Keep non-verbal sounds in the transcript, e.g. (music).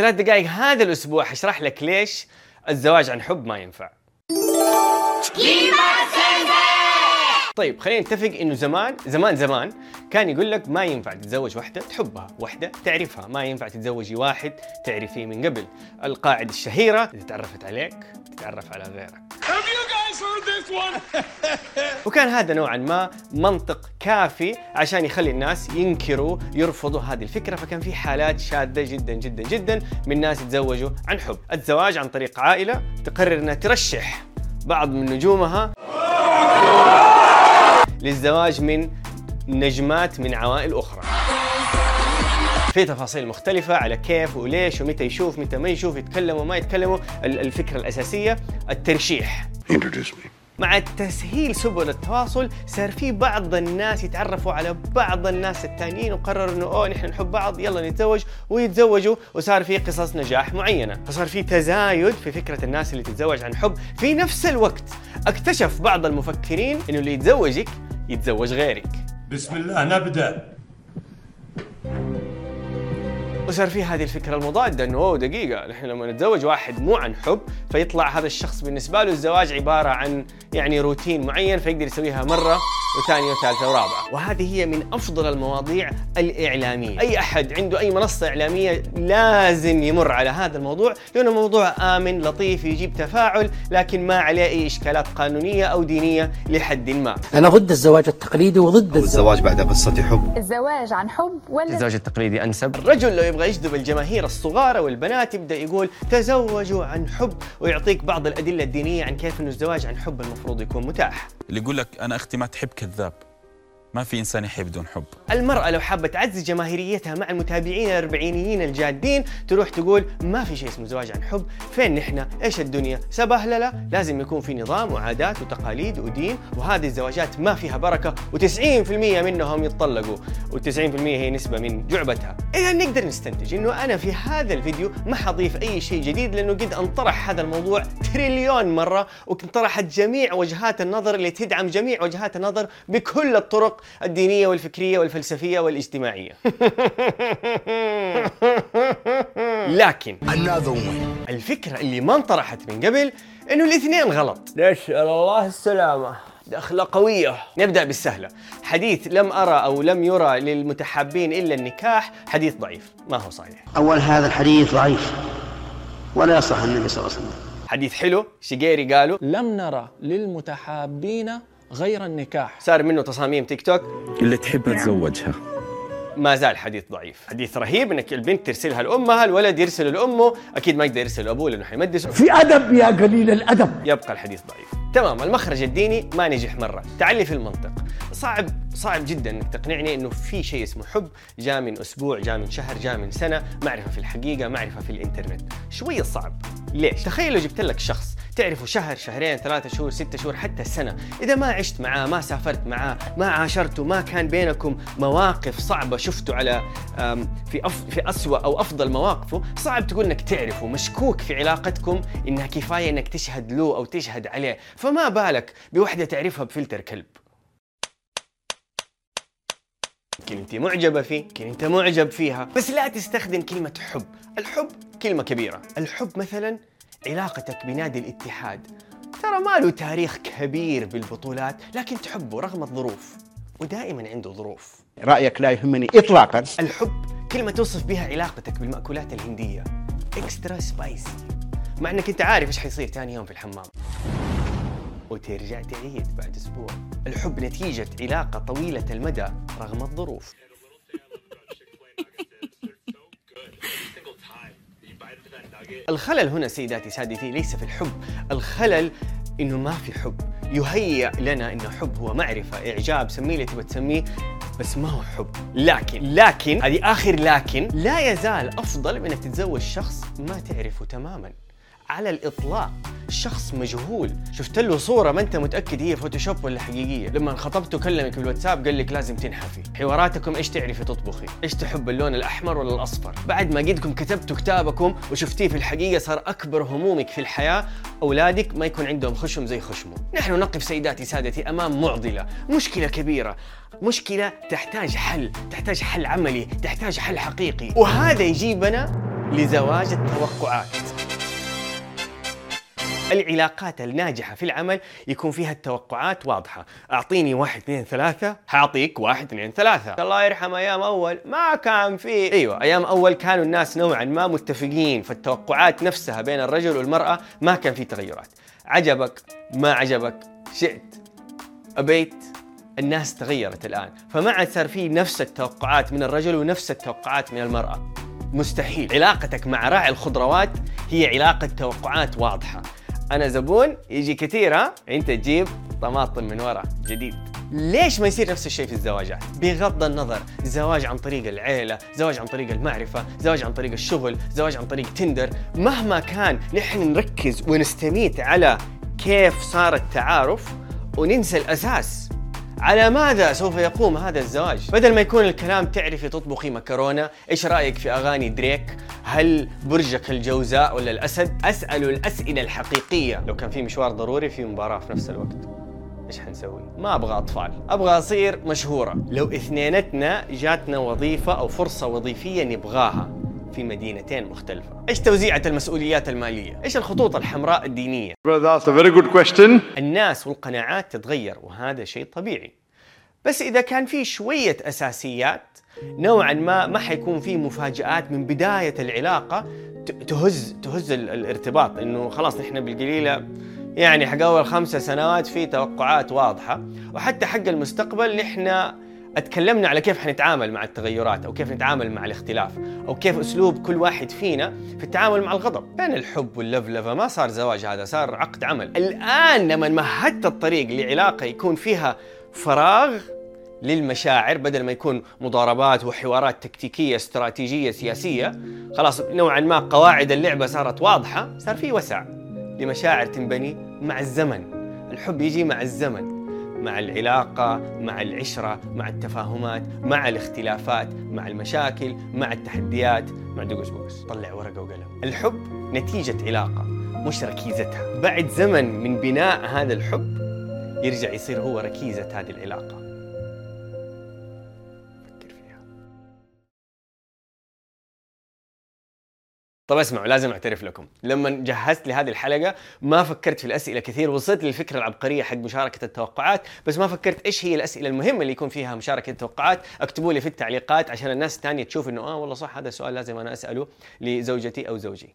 ثلاث دقائق هذا الأسبوع حشرح لك ليش الزواج عن حب ما ينفع طيب خلينا نتفق إنه زمان زمان زمان كان يقول لك ما ينفع تتزوج واحدة تحبها، واحدة تعرفها، ما ينفع تتزوجي واحد تعرفيه من قبل. القاعدة الشهيرة إذا تعرفت عليك تتعرف على غيرك. (laughs) وكان هذا نوعا ما منطق كافي عشان يخلي الناس ينكروا يرفضوا هذه الفكرة. فكان في حالات شاذه جدا جدا جدا من ناس يتزوجوا عن حب. الزواج عن طريق عائلة تقرر إنها ترشح بعض من نجومها للزواج من نجمات من عوائل أخرى. في تفاصيل مختلفة على كيف وليش ومتى يشوف متى ما يشوف يتكلموا ما يتكلموا الفكرة الأساسية الترشيح. مع تسهيل سبل التواصل صار في بعض الناس يتعرفوا على بعض الناس التانيين وقرروا إنه أوه نحن نحب بعض يلا نتزوج ويتزوجوا وصار في قصص نجاح معينة، فصار في تزايد في فكرة الناس اللي تتزوج عن حب، في نفس الوقت. اكتشف بعض المفكرين إنه اللي يتزوجك يتزوج غيرك. بسم الله نبدأ. وصار في هذه الفكرة المضاده إنه أوه دقيقة نحن لما نتزوج واحد مو عن حب فيطلع هذا الشخص بالنسبة له الزواج عبارة عن يعني روتين معين فيقدر يسويها مرة وثانية وثالثة ورابعة. وهذه هي من أفضل المواضيع الإعلامية. أي أحد عنده أي منصة إعلامية لازم يمر على هذا الموضوع لأنه موضوع آمن لطيف يجيب تفاعل لكن ما عليه أي إشكالات قانونية أو دينية لحد ما. أنا ضد الزواج التقليدي وضد الزواج الزواج. بعد قصة حب. الزواج عن حب ولا الزواج التقليدي أنسب. الرجل لو يبغى يجذب الجماهير الصغار والبنات يبدأ يقول تزوجوا عن حب ويعطيك بعض الأدلة الدينية عن كيف انه الزواج عن حب المفروض يكون متاح. اللي يقول لك أنا أختي ما تحب كذاب. ما في إنسان يحب بدون حب. المرأة لو حابة تعزز جماهيريتها مع المتابعين الأربعينيين الجادين تروح تقول ما في شيء اسمه زواج عن حب فين نحن؟ إيش الدنيا؟ سبهللة لازم يكون في نظام وعادات وتقاليد ودين وهذه الزواجات ما فيها بركة و90% منهم يتطلقوا و90% هي نسبة من جعبتها. إذا نقدر نستنتج إنه أنا في هذا الفيديو ما حضيف أي شيء جديد لأنه قد انطرح هذا الموضوع تريليون مرة وانطرحت جميع وجهات النظر اللي تدعم جميع وجهات النظر بكل الطرق. الدينية والفكرية والفلسفية والاجتماعية. (laughs) لكن Another one. الفكرة اللي ما انطرحت من قبل إنه الاثنين غلط. نسأل الله السلامة. دخلة قوية. نبدأ بالسهلة. حديث لم أرى أو لم يرى للمتحابين إلا النكاح حديث ضعيف. ما هو صحيح؟ أول هذا الحديث ضعيف. ولا يصح النبي صلى الله عليه وسلم. حديث حلو. شقيري قالوا لم نرى للمتحابين غير النكاح. صار منه تصاميم تيك توك. اللي تحب تزوجها. ما زال حديث ضعيف. حديث رهيب إنك البنت ترسلها لأمها الولد يرسل لأمه. أكيد ما يقدر يرسل لابوه لأنه حيمدسه في أدب يا قليل الأدب. يبقى الحديث ضعيف. تمام المخرج الديني ما نجح مرة. تعلي في المنطق. صعب صعب جدا إنك تقنعني إنه في شيء اسمه حب. جاء من أسبوع جاء من شهر جاء من سنة. معرفة في الحقيقة معرفة في الإنترنت. شوية صعب. ليش؟ تخيل لو جبت لك شخص تعرفه شهر شهرين ثلاثة شهور ستة شهور حتى السنة. إذا ما عشت معاه ما سافرت معاه ما عاشرته ما كان بينكم مواقف صعبة شفته على في أف في أسوأ أو أفضل مواقفه صعب تقول إنك تعرفه. مشكوك في علاقتكم إنها كفاية إنك تشهد له أو تشهد عليه. فما بالك بوحدة تعرفها بفلتر كلب. يمكن أنت معجبة فيه يمكن أنت معجب فيها. بس لا تستخدم كلمة حب. الحب كلمة كبيرة. الحب مثلا علاقتك بنادي الاتحاد. ترى ما له تاريخ كبير بالبطولات لكن تحبه رغم الظروف ودائما عنده ظروف. رأيك لا يهمني إطلاقا. الحب كلمة توصف بها علاقتك بالمأكولات الهندية اكسترا سبايسي مع إنك أنت عارف إيش حيصير ثاني يوم في الحمام. وترجع تعيد بعد أسبوع. الحب نتيجة علاقة طويلة المدى رغم الظروف. الخلل هنا سيداتي سادتي ليس في الحب. الخلل إنه ما في حب. يهيأ لنا انه حب هو معرفة إعجاب سميه اللي تبغى تسميه بس ما هو حب. لكن لكن هذه آخر لكن لا يزال أفضل من إنك تتزوج شخص ما تعرفه تماما. على الإطلاق. شخص مجهول. شفت له صورة ما أنت متأكد هي فوتوشوب ولا حقيقية؟ لما خطبته كلمك بالواتساب قال لك لازم تنحفي. حواراتكم إيش تعرفي تطبخي؟ إيش تحب اللون الأحمر ولا الأصفر؟ بعد ما قدكم كتبتوا كتابكم وشفتيه في الحقيقة صار أكبر همومك في الحياة أولادك ما يكون عندهم خشم زي خشمه. نحن نقف سيداتي سادتي أمام معضلة. مشكلة كبيرة. مشكلة تحتاج حل. تحتاج حل عملي. تحتاج حل حقيقي. وهذا يجيبنا لزواج التوقعات. العلاقات الناجحة في العمل يكون فيها التوقعات واضحة. أعطيني واحد اثنين ثلاثة. حاعطيك واحد اثنين ثلاثة. الله يرحم أيام أول ما كان في أيوة أيام أول كانوا الناس نوعا ما متفقين فالتوقعات نفسها بين الرجل والمرأة ما كان في تغيرات. عجبك؟ ما عجبك؟ شئت؟ أبيت؟ الناس تغيرت الآن. فما عاد صار في نفس التوقعات من الرجل ونفس التوقعات من المرأة. مستحيل. علاقتك مع راعي الخضروات هي علاقة توقعات واضحة. أنا زبون يجي كثير ها؟ أنت تجيب طماطم من ورا جديد. ليش ما يصير نفس الشيء في الزواجات؟ بغض النظر زواج عن طريق العيلة، زواج عن طريق المعرفة، زواج عن طريق الشغل، زواج عن طريق تندر، مهما كان نحن نركز ونستميت على كيف صار التعارف وننسى الأساس. على ماذا سوف يقوم هذا الزواج؟ بدل ما يكون الكلام تعرفي تطبخي مكرونة، إيش رأيك في أغاني دريك؟ هل برجك الجوزاء ولا الأسد؟ أسأل الأسئلة الحقيقية، لو كان في مشوار ضروري في مباراة في نفس الوقت. إيش حنسوي؟ ما أبغى أطفال، أبغى أصير مشهورة، لو اثنينتنا جاتنا وظيفة أو فرصة وظيفية نبغاها في مدينتين مختلفة. إيش توزيعة المسؤوليات المالية؟ إيش الخطوط الحمراء الدينية؟ That's a very good question. الناس والقناعات تتغير وهذا شيء طبيعي بس إذا كان في شوية أساسيات نوعا ما ما حيكون في مفاجآت من بداية العلاقة ت- تهز تهز ال- الارتباط إنه خلاص نحن بالقليلة يعني حق أول خمسة سنوات في توقعات واضحة وحتى حق المستقبل نحن أتكلمنا على كيف حنتعامل مع التغيرات أو كيف نتعامل مع الاختلاف أو كيف أسلوب كل واحد فينا في التعامل مع الغضب. كان الحب واللفلفه ما صار زواج هذا صار عقد عمل. الآن لما مهدت الطريق لعلاقة يكون فيها فراغ للمشاعر بدل ما يكون مضاربات وحوارات تكتيكية استراتيجية سياسية خلاص نوعا ما قواعد اللعبة صارت واضحة صار في وسع لمشاعر تنبني مع الزمن. الحب يجي مع الزمن. مع العلاقة، مع العشرة، مع التفاهمات، مع الاختلافات، مع المشاكل، مع التحديات، مع دقوس بوس، طلع ورقة وقلم. الحب نتيجة علاقة مش ركيزتها. بعد زمن من بناء هذا الحب يرجع يصير هو ركيزة هذه العلاقة. طب اسمعوا لازم أعترف لكم. لما جهزت لهذه الحلقة ما فكرت في الأسئلة كثير وصلت للفكرة العبقرية حق مشاركة التوقعات بس ما فكرت إيش هي الأسئلة المهمة اللي يكون فيها مشاركة التوقعات. اكتبوا لي في التعليقات عشان الناس الثانية تشوف إنه آه والله صح هذا السؤال لازم أنا أسأله لزوجتي أو زوجي.